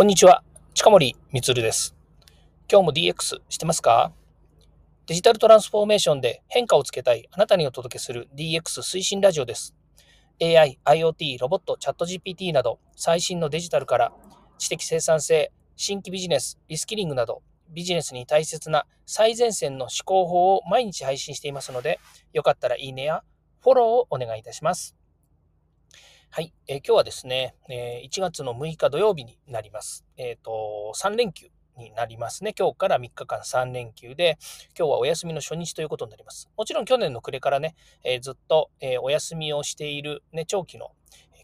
こんにちは、近森光です。今日も DX してますか？デジタルトランスフォーメーションで変化をつけたいあなたにお届けする DX 推進ラジオです。AI、IoT、ロボット、チャット GPT など最新のデジタルから知的生産性、新規ビジネス、リスキリングなどビジネスに大切な最前線の思考法を毎日配信していますので、よかったらいいねやフォローをお願いいたします。はい、えー、今日はですね、えー、1月の6日土曜日になります。えっ、ー、と、3連休になりますね。今日から3日間3連休で、今日はお休みの初日ということになります。もちろん去年の暮れからね、えー、ずっと、えお休みをしている、ね、長期の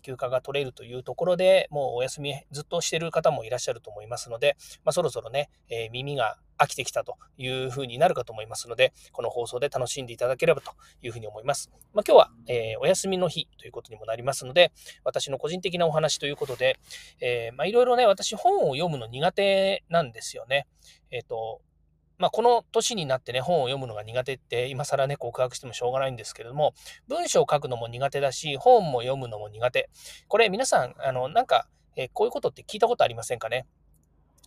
休暇が取れるというところでもうお休みずっとしてる方もいらっしゃると思いますので、まあ、そろそろね、えー、耳が飽きてきたというふうになるかと思いますので、この放送で楽しんでいただければというふうに思います。まあ、今日は、えー、お休みの日ということにもなりますので、私の個人的なお話ということで、え、まあ、いろいろね、私本を読むの苦手なんですよね。えっ、と、まあ、この年になってね、本を読むのが苦手って、今更ね、告白してもしょうがないんですけれども、文章を書くのも苦手だし、本も読むのも苦手。これ皆さん、あの、なんか、え、こういうことって聞いたことありませんかね？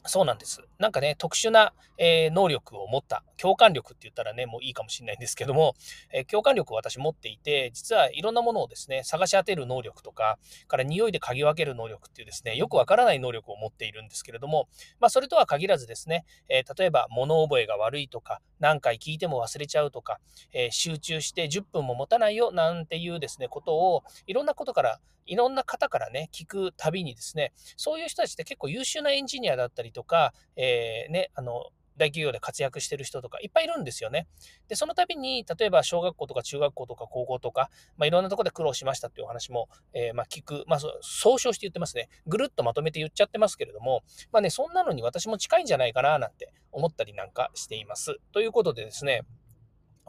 そうなんです。なんかね、特殊な、えー、能力を持った、共感力って言ったらね、もういいかもしれないんですけども、えー、共感力を私持っていて、実はいろんなものをですね、探し当てる能力とか、から匂いで嗅ぎ分ける能力っていうですね、よくわからない能力を持っているんですけれども、まあ、それとは限らずですね、えー、例えば物覚えが悪いとか、何回聞いても忘れちゃうとか、え集中して10分も持たないよなんていうですね、ことを、いろんなことから、いろんな方からね、聞くたびにですね、そういう人たちって結構優秀なエンジニアだったりとか、えー、ね、あの、大企業で活躍してる人とかいっぱいいるんですよね。で、その度に、例えば小学校とか中学校とか高校とか、まあ、いろんなところで苦労しましたっていうお話も、えー、まあ、聞く、まあ、総称して言ってますね。ぐるっとまとめて言っちゃってますけれども、まあね、そんなのに私も近いんじゃないかななんて思ったりなんかしています。ということでですね、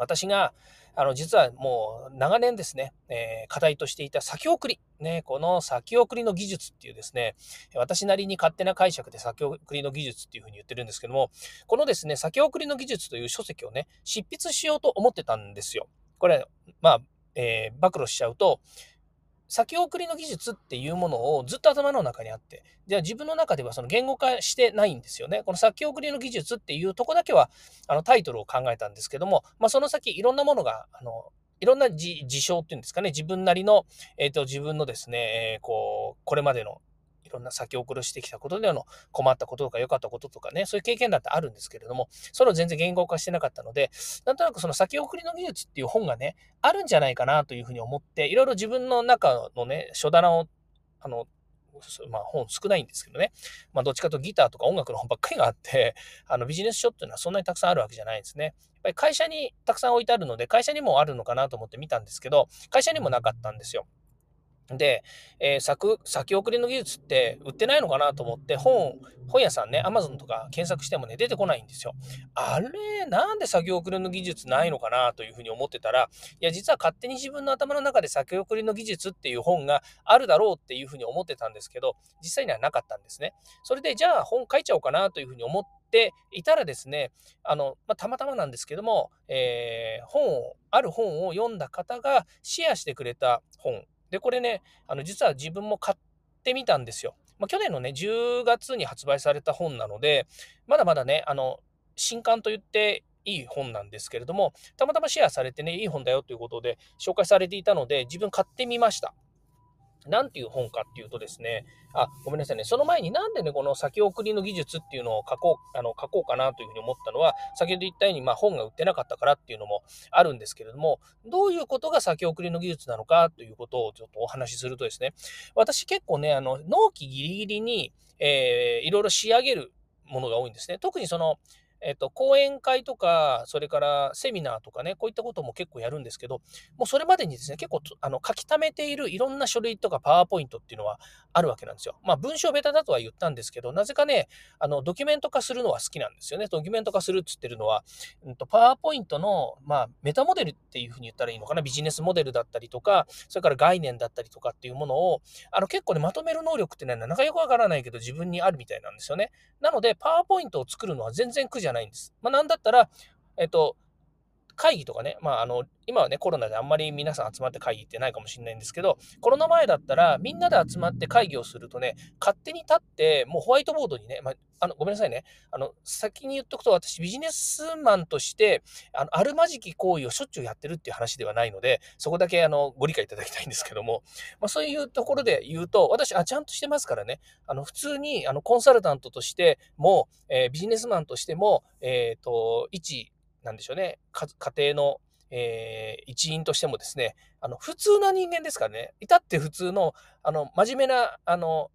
私が、あの、実はもう長年ですね、えー、課題としていた先送り。ね、この先送りの技術っていうですね、私なりに勝手な解釈で先送りの技術っていうふうに言ってるんですけども、このですね、先送りの技術という書籍をね、執筆しようと思ってたんですよ。これ、まあ、えー、暴露しちゃうと、先送りの技術っていうものをずっと頭の中にあって、じゃあ自分の中ではその言語化してないんですよね。この先送りの技術っていうとこだけはあのタイトルを考えたんですけども、まあ、その先いろんなものが、あの、いろんな事象っていうんですかね、自分なりの、えっ、ー、と、自分のですね、えー、こう、これまでのいろんな先送りしてきたことでの困ったこととか良かったこととかね、そういう経験だってあるんですけれども、それを全然言語化してなかったので、なんとなくその先送りの技術っていう本がね、あるんじゃないかなというふうに思って、いろいろ自分の中のね、書棚を、あの、まあ本少ないんですけどね。まあどっちかとギターとか音楽の本ばっかりがあって、あのビジネス書っていうのはそんなにたくさんあるわけじゃないんですね。やっぱり会社にたくさん置いてあるので、会社にもあるのかなと思って見たんですけど、会社にもなかったんですよ。で、えー、先先送りの技術って売ってないのかなと思って本、本屋さんね、アマゾンとか検索してもね、出てこないんですよ。あれ、なんで先送りの技術ないのかなというふうに思ってたら、いや、実は勝手に自分の頭の中で先送りの技術っていう本があるだろうっていうふうに思ってたんですけど、実際にはなかったんですね。それで、じゃあ本書いちゃおうかなというふうに思っていたらですね、あの、まあ、たまたまなんですけども、えー、本を、ある本を読んだ方がシェアしてくれた本で、これね、あの、実は自分も買ってみたんですよ。まあ、去年のね、10月に発売された本なので、まだまだね、あの、新刊といっていい本なんですけれども、たまたまシェアされてね、いい本だよということで紹介されていたので、自分買ってみました。なんていう本かっていうとですね、あ、ごめんなさいね。その前になんでね、この先送りの技術っていうのを書こう、あの、書こうかなというふうに思ったのは、先ほど言ったように、まあ本が売ってなかったからっていうのもあるんですけれども、どういうことが先送りの技術なのかということをちょっとお話しするとですね、私結構ね、あの、納期ギリギリに、えー、いろいろ仕上げるものが多いんですね。特にその、えっと、講演会とか、それからセミナーとかね、こういったことも結構やるんですけど、もうそれまでにですね、結構あの書き溜めているいろんな書類とかパワーポイントっていうのはあるわけなんですよ。まあ文章ベタだとは言ったんですけど、なぜかね、あのドキュメント化するのは好きなんですよね。ドキュメント化するっつってるのは、うん、とパワーポイントの、まあ、メタモデルっていうふうに言ったらいいのかな、ビジネスモデルだったりとか、それから概念だったりとかっていうものを、あの結構ね、まとめる能力ってね、なかなかよくわからないけど自分にあるみたいなんですよね。なので、パワーポイントを作るのは全然苦じゃないんです。まあ、なんだったら、えっと、会議とかね、まあ、あの、今はね、コロナであんまり皆さん集まって会議ってないかもしれないんですけど、コロナ前だったら、みんなで集まって会議をするとね、勝手に立って、もうホワイトボードにね、まあ、あの、ごめんなさいね。あの、先に言っとくと、私、ビジネスマンとして、あの、あるまじき行為をしょっちゅうやってるっていう話ではないので、そこだけ、あの、ご理解いただきたいんですけども、まあ、そういうところで言うと、私、あ、ちゃんとしてますからね、あの、普通に、あの、コンサルタントとしても、えー、ビジネスマンとしても、えっ、ー、と、一、なんでしょうね、家庭の、えー、一員としてもですね、あの、普通な人間ですからね、至って普通の、あの、真面目な、あの、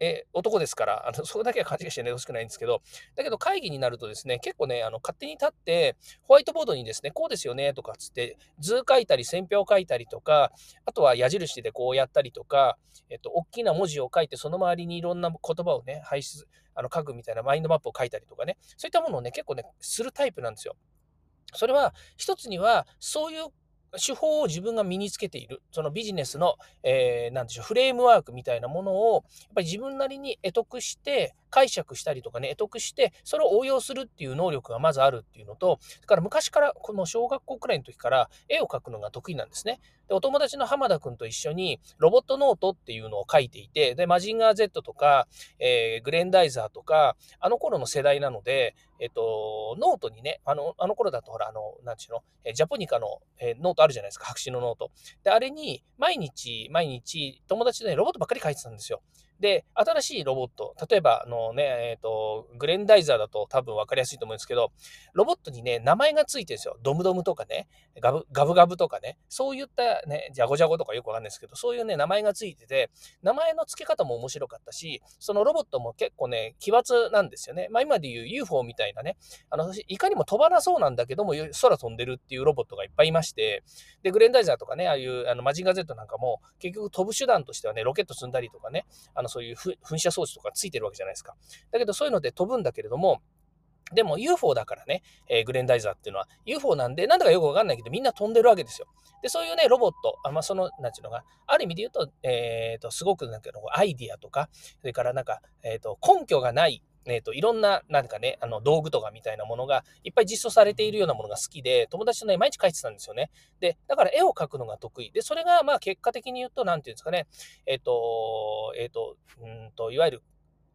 え男ですから、あの、そこだけは勘違いしてねほしくないんですけど、だけど会議になるとですね、結構ね、あの、勝手に立って、ホワイトボードにですね、こうですよね、とかつって、図書いたり、線表書いたりとか、あとは矢印でこうやったりとか、えっと、大きな文字を書いて、その周りにいろんな言葉をね、排出、あの、書くみたいなマインドマップを書いたりとかね、そういったものをね、結構ね、するタイプなんですよ。それは一つにはそういう手法を自分が身につけている、そのビジネスの、えー、なんでしょう、フレームワークみたいなものを、やっぱり自分なりに得得して、解釈したりとかね、得得して、それを応用するっていう能力がまずあるっていうのと、それから昔から、この小学校くらいの時から絵を描くのが得意なんですね。で、お友達の浜田くんと一緒にロボットノートっていうのを書いていて、で、マジンガー Z とか、えー、グレンダイザーとか、あの頃の世代なので、えっと、ノートにね、あの、あの頃だとほら、あの、なんちゅうの、えジャポニカの、えノートあるじゃないですか、白紙のノート。で、あれに、毎日、毎日、友達でね、ロボットばっかり書いてたんですよ。で、新しいロボット、例えば、あのね、えっ、ー、と、グレンダイザーだと多分分かりやすいと思うんですけど、ロボットにね、名前がついてるんですよ。ドムドムとかね、ガブガブガブとかね、そういったね、ジャゴジャゴとかよくわかんないですけど、そういうね、名前がついてて、名前の付け方も面白かったし、そのロボットも結構ね、奇抜なんですよね。まあ今で言う UFO みたいなね、あの、いかにも飛ばなそうなんだけども、空飛んでるっていうロボットがいっぱいいまして、で、グレンダイザーとかね、ああいうあのマジンガー Z なんかも、結局飛ぶ手段としてはね、ロケット積んだりとかね、あの、そういう噴射装置とかついてるわけじゃないですか。だけどそういうので飛ぶんだけれども、でも UFO だからね、えー、グレンダイザーっていうのは UFO なんで、なんだかよくわかんないけど、みんな飛んでるわけですよ。で、そういうね、ロボット、あまあ、その、なんていうのが、ある意味で言うと、えっ、ー、と、すごくなんかアイディアとか、それからなんか、えっ、ー、と、根拠がないえっ、ー、と、いろんな、なんかね、あの、道具とかみたいなものが、いっぱい実装されているようなものが好きで、友達とね、毎日描いてたんですよね。で、だから絵を描くのが得意。で、それが、まあ、結果的に言うと、なんていうんですかね、えっ、ー、と、えっ、ー、と、うんと、いわゆる、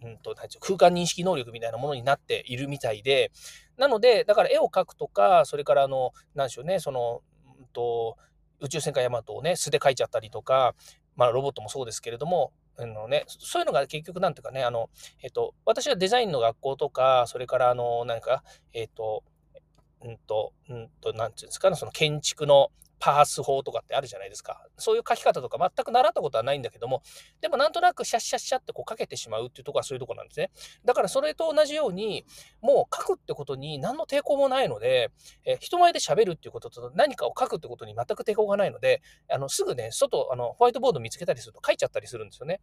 うんと、空間認識能力みたいなものになっているみたいで、なので、だから絵を描くとか、それから、あの、なんでしょうね、その、うんと、宇宙戦艦ヤマトをね、素で描いちゃったりとか、まあ、ロボットもそうですけれども、あのね、そういうのが結局なんていうかね、あの、えっと、私はデザインの学校とか、それからあの、何か、えっと、うんと、うんと、なんていうんですかね、その建築のパース法とかってあるじゃないですか。そういう書き方とか全く習ったことはないんだけども、でもなんとなくシャッシャッシャってこう書けてしまうっていうとこはそういうとこなんですね。だからそれと同じように、もう書くってことに何の抵抗もないので、え人前で喋るっていうことと何かを書くってことに全く抵抗がないので、あのすぐね、外、あのホワイトボード見つけたりすると書いちゃったりするんですよね。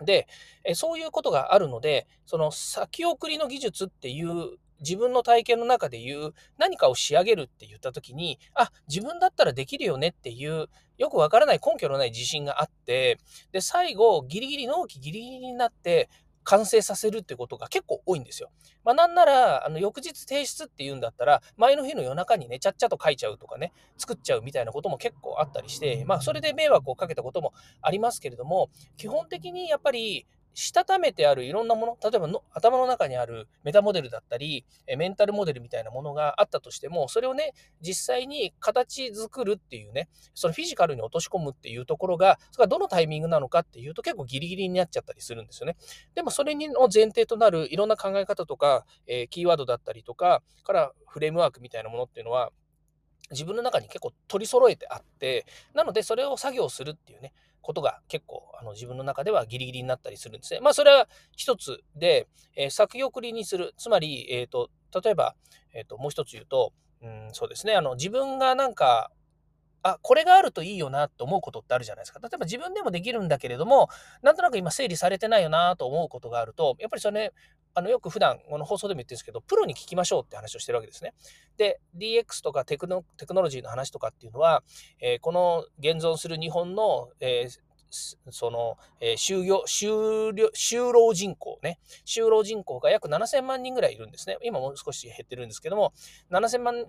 で、えそういうことがあるので、その先送りの技術っていう自分の体験の中で言う何かを仕上げるって言った時に、あ、自分だったらできるよねっていう、よくわからない根拠のない自信があって、で、最後、ギリギリ納期ギリギリになって、完成させるってことが結構多いんですよ。まあなんなら、あの、翌日提出って言うんだったら、前の日の夜中にね、ちゃっちゃと書いちゃうとかね、作っちゃうみたいなことも結構あったりして、まあそれで迷惑をかけたこともありますけれども、基本的にやっぱり、したためてあるいろんなもの、例えばの頭の中にあるメタモデルだったり、メンタルモデルみたいなものがあったとしても、それをね、実際に形作るっていうね、そのフィジカルに落とし込むっていうところが、それがどのタイミングなのかっていうと結構ギリギリになっちゃったりするんですよね。でもそれの前提となるいろんな考え方とか、えー、キーワードだったりとか、からフレームワークみたいなものっていうのは、自分の中に結構取り揃えてあって、なのでそれを作業するっていうね、ことが結構あの自分の中ではギリギリになったりするんですね。まあそれは一つで、えー、先送りにする。つまり、えっ、ー、と、例えば、えっ、ー、と、もう一つ言うと、うん、そうですね、あの自分がなんか、あ、これがあるといいよなと思うことってあるじゃないですか。例えば自分でもできるんだけれども、なんとなく今整理されてないよなと思うことがあると、やっぱりそれね、あのよく普段この放送でも言ってるんですけど、プロに聞きましょうって話をしてるわけですね。で、DX とかテクノテクノロジーの話とかっていうのは、えー、この現存する日本の、えーその、えー、就業、就業、就労人口ね、就労人口が約7000万人ぐらいいるんですね。今もう少し減ってるんですけども、7000万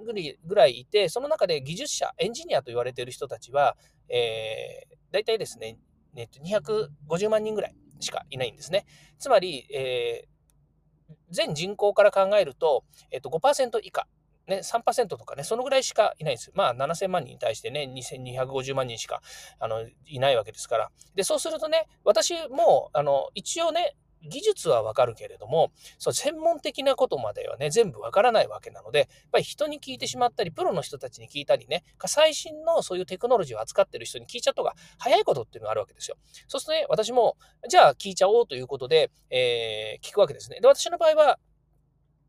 ぐらいいて、その中で技術者、エンジニアと言われている人たちは、えー、大体ですね、ね250万人ぐらいしかいないんですね。つまり、えー、全人口から考えると、えっ、と、5%以下ね、3%とかね、そのぐらいしかいないんです。まあ、7000万人に対してね、2250万人しかあのいないわけですから。で、そうするとね、私も、あの、一応ね、技術はわかるけれども、そう専門的なことまではね、全部わからないわけなので、やっぱり人に聞いてしまったり、プロの人たちに聞いたりね、最新のそういうテクノロジーを扱ってる人に聞いちゃった方が早いことっていうのがあるわけですよ。そうするとね、私も、じゃあ聞いちゃおうということで、えー、聞くわけですね。で、私の場合は、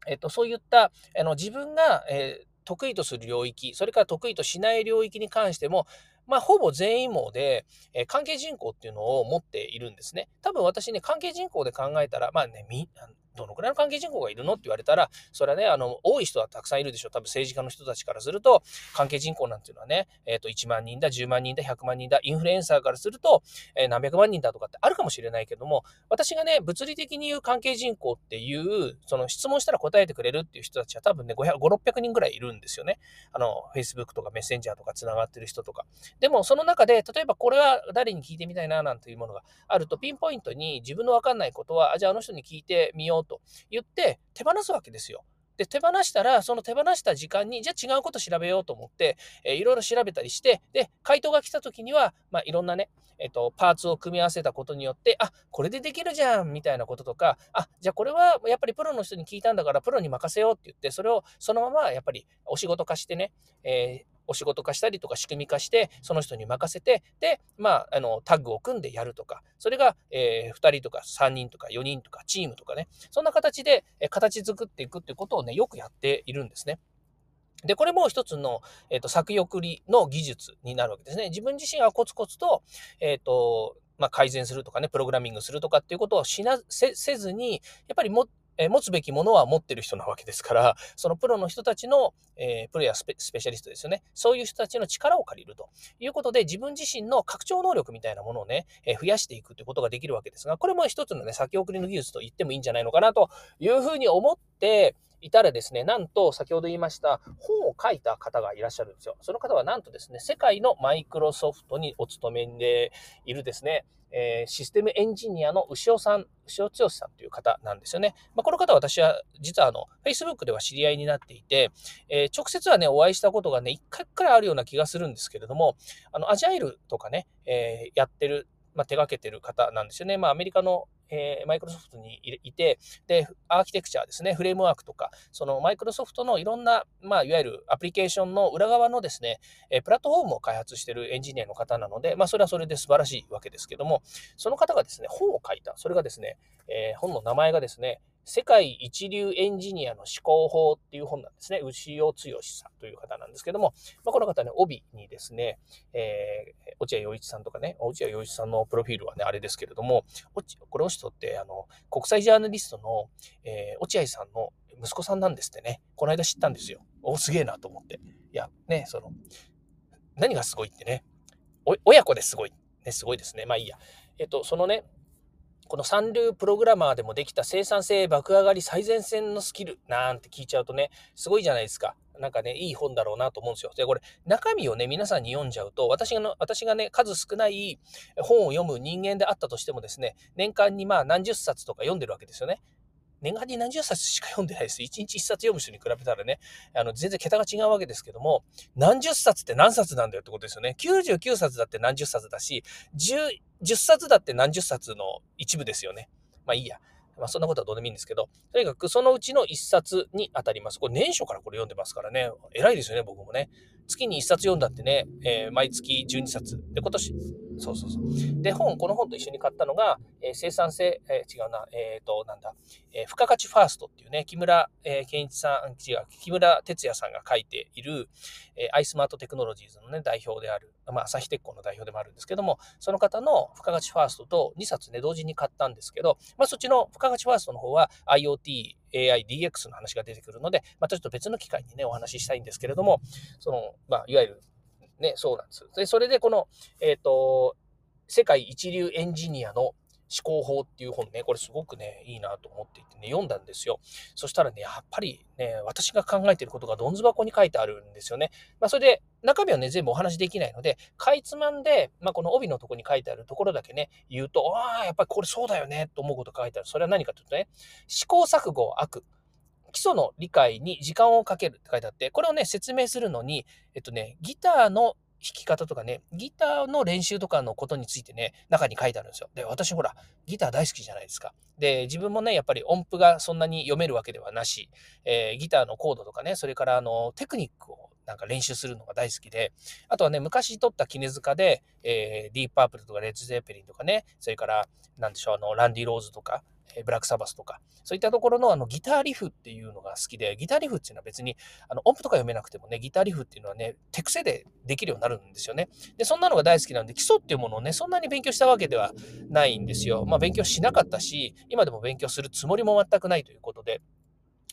えっと、そういったあの自分が、えー、得意とする領域、それから得意としない領域に関しても、まあ、ほぼ全員網で、えー、関係人口っていうのを持っているんですね。多分私ね、関係人口で考えたら、まあね、み、どのくらいの関係人口がいるの？って言われたら、それはね、あの、多い人はたくさんいるでしょう。多分政治家の人たちからすると、関係人口なんていうのはね、えっ、ー、と、1万人だ、10万人だ、100万人だ、インフルエンサーからすると、えー、何百万人だとかってあるかもしれないけども、私がね、物理的に言う関係人口っていう、その質問したら答えてくれるっていう人たちは多分ね、500、600人ぐらいいるんですよね。あの、Facebook とかメッセンジャーとか繋がってる人とか。でも、その中で、例えばこれは誰に聞いてみたいな、なんていうものがあると、ピンポイントに自分のわかんないことは、あ、じゃああの人に聞いてみようと言って、手放すわけですよ。で、手放したら、その手放した時間に、じゃあ違うこと調べようと思って、えー、いろいろ調べたりして、で、回答が来た時には、まあ、いろんなね、えっ、ー、と、パーツを組み合わせたことによって、あ、これでできるじゃんみたいなこととか、あ、じゃあこれはやっぱりプロの人に聞いたんだから、プロに任せようって言って、それをそのままやっぱりお仕事化してね、えーお仕事化したりとか仕組み化して、その人に任せて、で、まあ、あの、タッグを組んでやるとか、それが、えー、2人とか3人とか4人とかチームとかね、そんな形で、え形作っていくっていうことをね、よくやっているんですね。で、これも一つの、えっ、ー、と、先送りの技術になるわけですね。自分自身はコツコツと、えっ、ー、と、まあ、改善するとかね、プログラミングするとかっていうことをしな、せずに、やっぱりもえ持つべきものは持ってる人なわけですから、そのプロの人たちの、えー、プロやスペシャリストですよね。そういう人たちの力を借りるということで、自分自身の拡張能力みたいなものをね、えー、増やしていくということができるわけですが、これも一つのね、先送りの技術と言ってもいいんじゃないのかなというふうに思って、いたらですね、なんと先ほど言いました本を書いた方がいらっしゃるんですよ。その方はなんとですね、世界のマイクロソフトにお勤めでいるですね、えー、システムエンジニアの牛尾さん、牛尾剛さんという方なんですよね。まあ、この方私は実はあの、Facebook では知り合いになっていて、えー、直接はね、お会いしたことがね、一回くらいあるような気がするんですけれども、あの、アジャイルとかね、えー、やってる、まあ、手掛けてる方なんですよね。まあ、アメリカのえー、マイクロソフトにいて、で、アーキテクチャですね、フレームワークとか、そのマイクロソフトのいろんな、まあ、いわゆるアプリケーションの裏側のですね、えー、プラットフォームを開発しているエンジニアの方なので、まあ、それはそれで素晴らしいわけですけども、その方がですね、本を書いた。それがですね、えー、本の名前がですね、世界一流エンジニアの思考法っていう本なんですね。牛尾剛さんという方なんですけども、まあ、この方ね、帯にですね、えー、落合陽一さんとかね、落合陽一さんのプロフィールはね、あれですけれども、これをしとって、あの、国際ジャーナリストの、えー、落合さんの息子さんなんですってね、この間知ったんですよ。お、すげえなと思って。いや、ね、その、何がすごいってね、親子ですごい。ね、すごいですね。まあいいや。えっと、そのね、この三流プログラマーでもできた生産性爆上がり最前線のスキルなんて聞いちゃうとね、すごいじゃないですか。なんかね、いい本だろうなと思うんですよ。で、これ、中身をね、皆さんに読んじゃうと、私が私がね、数少ない本を読む人間であったとしてもですね、年間にまあ何十冊とか読んでるわけですよね。年間に何十冊しか読んでないです。1日1冊読む人に比べたらね、あの、全然桁が違うわけですけども、何十冊って何冊なんだよってことですよね。99冊だって何十冊だし、10、10冊だって何十冊の一部ですよね。まあいいや。まあそんなことはどうでもいいんですけど、とにかくそのうちの1冊に当たります。これ年初からこれ読んでますからね、偉いですよね、僕もね。月に1冊読んだってね、えー、毎月12冊。で、今年、そうそうそう。で、本、この本と一緒に買ったのが、えー、生産性、えー、違うな、えっ、と、なんだ、え付加価値ファーストっていうね、木村、え健一さん、違う、木村哲也さんが書いている、えアイスマートテクノロジーズのね、代表である、まあ、朝日鉄工の代表でもあるんですけども、その方の付加価値ファーストと2冊ね、同時に買ったんですけど、まあ、そっちの付加価値ファーストの方は IoT、AI、DX の話が出てくるので、またちょっと別の機会にね、お話ししたいんですけれども、その、まあ、いわゆる、ね、そうなんです。で、それでこの、えっ、ー、と、世界一流エンジニアの思考法っていう本ね、これすごくね、いいなと思っていてね、読んだんですよ。そしたらね、やっぱりね、私が考えてることがどんず箱に書いてあるんですよね。まあ、それで、中身はね、全部お話できないので、かいつまんで、まあ、この帯のとこに書いてあるところだけね、言うと、ああ、やっぱりこれそうだよね、と思うこと書いてある。それは何かというとね、試行錯誤を悪。基礎の理解に時間をかけるって書いてあって、これをね、説明するのに、えっとね、ギターのき方とかね、ギターの練習とかのことについてね、中に書いてあるんですよ。で、私ほら、ギター大好きじゃないですか。で、自分もね、やっぱり音符がそんなに読めるわけではなし、えー、ギターのコードとかね、それからあの、テクニックをなんか練習するのが大好きで、あとはね、昔撮った絹塚で、えー、ディープアープルとかレッド・ゼーペリンとかね、それから、なんでしょう、あの、ランディ・ローズとか、ブラックサバスとか、そういったところのあのギターリフっていうのが好きで、ギターリフっていうのは別にあの音符とか読めなくてもね、ギターリフっていうのはね、手癖でできるようになるんですよね。で、そんなのが大好きなんで、基礎っていうものをね、そんなに勉強したわけではないんですよ。まあ勉強しなかったし、今でも勉強するつもりも全くないということで、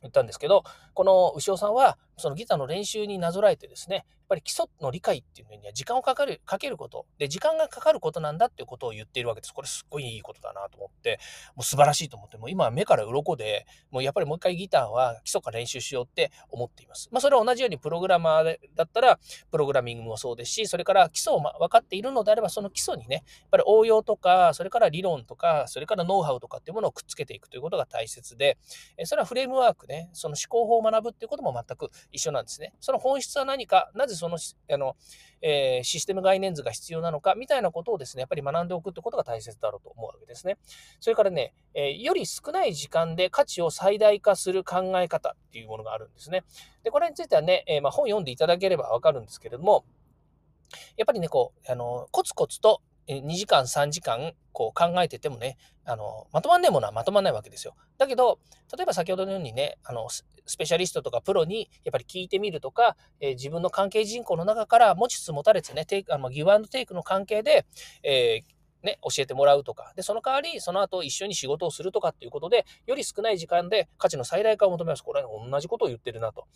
言ったんですけど、この牛尾さんは、そのギターの練習になぞらえてですね、やっぱり基礎の理解っていうのには時間をかかる、かけること。で、時間がかかることなんだっていうことを言っているわけです。これすっごいいいことだなと思って、もう素晴らしいと思って、もう今は目から鱗で、もうやっぱりもう一回ギターは基礎から練習しようって思っています。まあそれは同じようにプログラマーだったら、プログラミングもそうですし、それから基礎を分かっているのであれば、その基礎にね、やっぱり応用とか、それから理論とか、それからノウハウとかっていうものをくっつけていくということが大切で、それはフレームワークね、その思考法を学ぶっていうことも全く一緒なんですね。その本質は何か、なぜその、あの、えー、システム概念図が必要なのかみたいなことをですね、やっぱり学んでおくってことが大切だろうと思うわけですね。それからね、えー、より少ない時間で価値を最大化する考え方っていうものがあるんですね。で、これについてはね、えー、まあ、本読んでいただければわかるんですけれども、やっぱりね、こう、あの、コツコツと2時間、3時間、こう考えててもね、あの、まとまんないものはまとまんないわけですよ。だけど、例えば先ほどのようにね、あの、スペシャリストとかプロにやっぱり聞いてみるとか、えー、自分の関係人口の中から持ちつ持たれつね、テイクあのギブアンドテイクの関係で、えーね、教えてもらうとか、で、その代わり、その後一緒に仕事をするとかっていうことで、より少ない時間で価値の最大化を求めます。これは同じことを言ってるなと。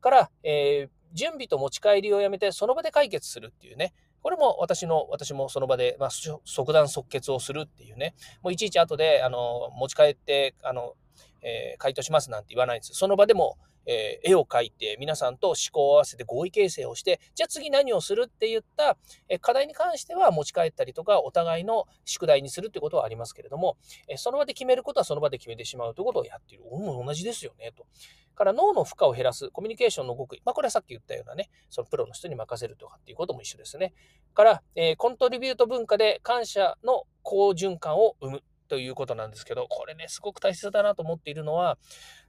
から、えー、準備と持ち帰りをやめて、その場で解決するっていうね、これも私の、私もその場で、まあ、即断即決をするっていうね、もういちいち後で、あの、持ち帰って、あの、えー、回答しますなんて言わないんです。その場でも、えー、絵を描いて皆さんと思考を合わせて合意形成をして、じゃあ次何をするって言った、え、課題に関しては持ち帰ったりとか、お互いの宿題にするってことはありますけれども、え、その場で決めることはその場で決めてしまうということをやっている。同じですよね、と。から脳の負荷を減らす、コミュニケーションの極意。まあこれはさっき言ったようなね、そのプロの人に任せるとかっていうことも一緒ですね。から、えー、コントリビュート文化で感謝の好循環を生む。ということなんですけど、これね、すごく大切だなと思っているのは、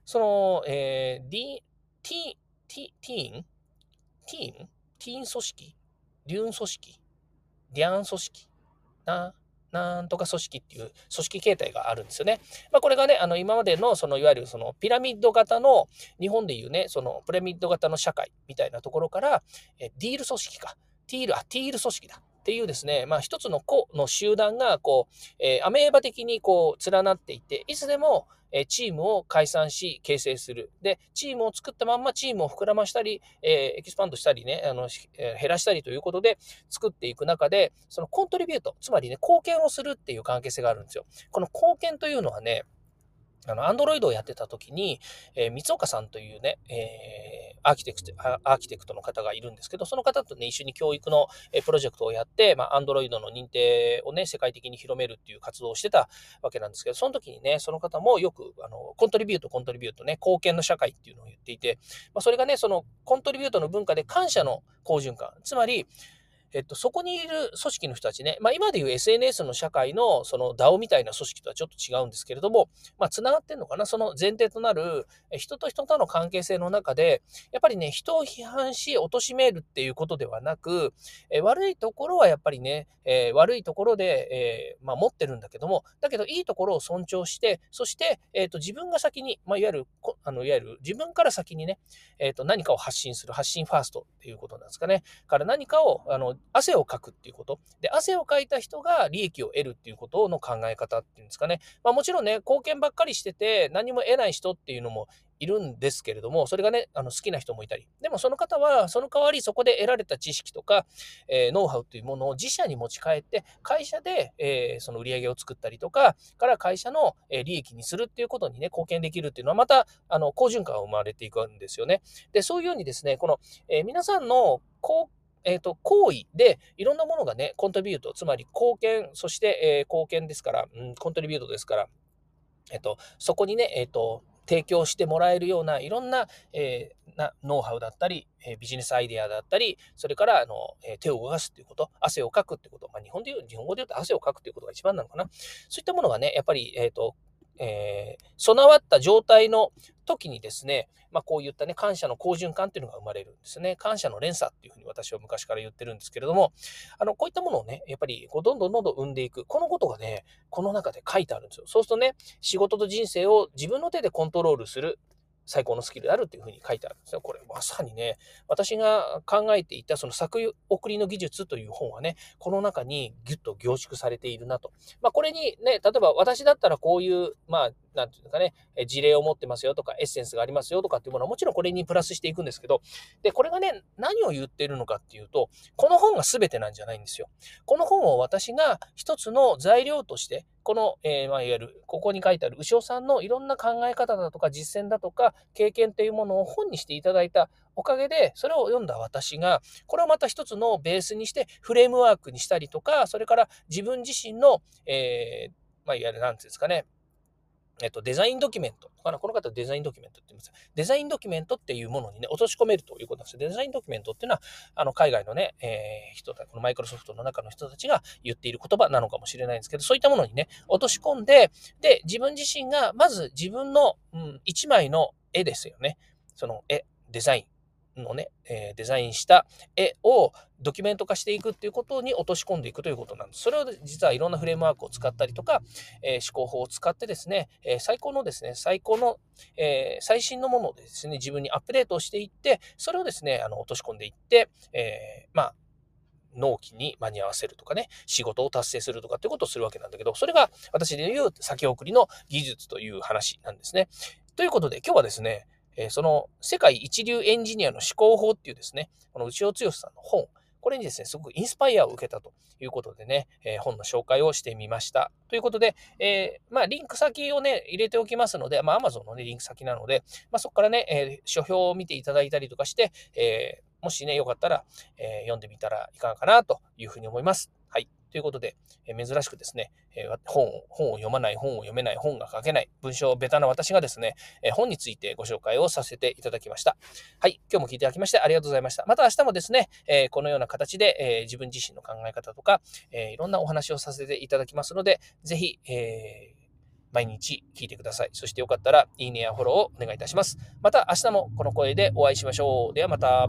その、えー、D、T、T、ティーンティーンティーン組織デューン組織ディアン組織な、なんとか組織っていう組織形態があるんですよね。まあ、これがね、あの今までのそのいわゆるそのピラミッド型の日本でいうね、そのピラミッド型の社会みたいなところから、えディール組織か。ティール、あ、ティール組織だ。っていうですね、まあ一つの個の集団がこう、えー、アメーバ的にこう連なっていて、いつでもえチームを解散し、形成する。で、チームを作ったまんまチームを膨らましたり、え expand したりね、あの、え減らしたりということで作っていく中で、そのコントリビュート、つまりね、貢献をするっていう関係性があるんですよ。この貢献というのはね、あの、アンドロイドをやってた時に、えー、三岡さんというね、えー、アーキテクト、アーキテクトの方がいるんですけど、その方とね、一緒に教育の、えプロジェクトをやって、まあ、アンドロイドの認定をね、世界的に広めるっていう活動をしてたわけなんですけど、その時にね、その方もよく、あの、コントリビュート、コントリビュートね、貢献の社会っていうのを言っていて、まあ、それがね、その、コントリビュートの文化で感謝の好循環、つまり、えっと、そこにいる組織の人たちね、まあ、今でいう SNS の社会のその DAO みたいな組織とはちょっと違うんですけれども、まあ、繋がってんのかな？その前提となる人と人との関係性の中で、やっぱりね、人を批判し、貶めるっていうことではなく、え悪いところはやっぱりね、えー、悪いところで、えー、まあ、持ってるんだけども、だけどいいところを尊重して、そして、えっ、ー、と、自分が先に、まあ、いわゆる、あの、いわゆる自分から先にね、えっ、と、何かを発信する、発信ファーストっていうことなんですかね。から何かを、あの、汗をかくっていうこと。で、汗をかいた人が利益を得るっていうことの考え方っていうんですかね。まあもちろんね、貢献ばっかりしてて何も得ない人っていうのもいるんですけれども、それがね、あの好きな人もいたり。でもその方は、その代わりそこで得られた知識とか、えー、ノウハウというものを自社に持ち帰って、会社で、えー、その売り上げを作ったりとか、から会社の利益にするっていうことにね、貢献できるっていうのは、また、あの、好循環が生まれていくんですよね。で、そういうようにですね、この、え、皆さんの貢えっ、ー、と、行為でいろんなものがね、コントリビュート、つまり貢献、そして、えー、貢献ですから、うん、コントリビュートですから、えっ、ー、と、そこにね、えっ、と、提供してもらえるようないろんな,、えー、なノウハウだったり、えー、ビジネスアイデアだったり、それからあの、えー、手を動かすっていうこと、汗をかくっていうこと、まあ、日本で言う、日本語で言うと汗をかくっていうことが一番なのかな。そういったものがね、やっぱり、えっ、と、えー、備わった状態の時にですね、まあ、こういったね、感謝の好循環っていうのが生まれるんですね。感謝の連鎖っていうふうに私は昔から言ってるんですけれども、あの、こういったものをね、やっぱりこうどんどんどんどん生んでいく。このことがね、この中で書いてあるんですよ。そうするとね、仕事と人生を自分の手でコントロールする。最高のスキルであるっていうふうに書いてあるんですよ。これまさにね、私が考えていたその作送りの技術という本はね、この中にギュッと凝縮されているなと。まあこれにね、例えば私だったらこういう、まあなんていうかね、事例を持ってますよとか、エッセンスがありますよとかっていうものはもちろんこれにプラスしていくんですけど、で、これがね、何を言ってるのかっていうと、この本が全てなんじゃないんですよ。この本を私が一つの材料として、この、えー、まあ、いわゆる、ここに書いてある牛尾さんのいろんな考え方だとか実践だとか経験というものを本にしていただいたおかげで、それを読んだ私が、これをまた一つのベースにしてフレームワークにしたりとか、それから自分自身の、えー、まあ、いわゆる、なんていうんですかね、えっと、デザインドキュメント。かなこの方デザインドキュメントって言います。デザインドキュメントっていうものにね、落とし込めるということなんですデザインドキュメントっていうのは、あの、海外のね、えー、人たち、このマイクロソフトの中の人たちが言っている言葉なのかもしれないんですけど、そういったものにね、落とし込んで、で、自分自身が、まず自分の、うん、一枚の絵ですよね。その絵、デザイン。のね、えデザインした絵をドキュメント化していくっていうことに落とし込んでいくということなんです。それを実はいろんなフレームワークを使ったりとか、え、思考法を使ってですね、え、最高のですね、最高の、え、最新のものをですね、自分にアップデートをしていって、それをですね、あの落とし込んでいって、えまあ、納期に間に合わせるとかね、仕事を達成するとかっていうことをするわけなんだけど、それが私で言う先送りの技術という話なんですね。ということで今日はですね、えその世界一流エンジニアの思考法っていうですね、この内尾剛さんの本、これにですね、すごくインスパイアを受けたということでね、えー、本の紹介をしてみました。ということで、えー、まあ、リンク先をね、入れておきますので、まあ、Amazon のね、リンク先なので、まあ、そこからね、え、書評を見ていただいたりとかして、えもしね、よかったら、え読んでみたらいかがかなというふうに思います。ということで、え珍しくですね、え本を、本を読まない、本を読めない、本が書けない、文章ベタな私がですね、え本についてご紹介をさせていただきました。はい、今日も聞いていただきましてありがとうございました。また明日もですね、えこのような形で、え自分自身の考え方とか、えいろんなお話をさせていただきますので、ぜひ、え毎日聞いてください。そしてよかったら、いいねやフォローをお願いいたします。また明日もこの声でお会いしましょう。ではまた。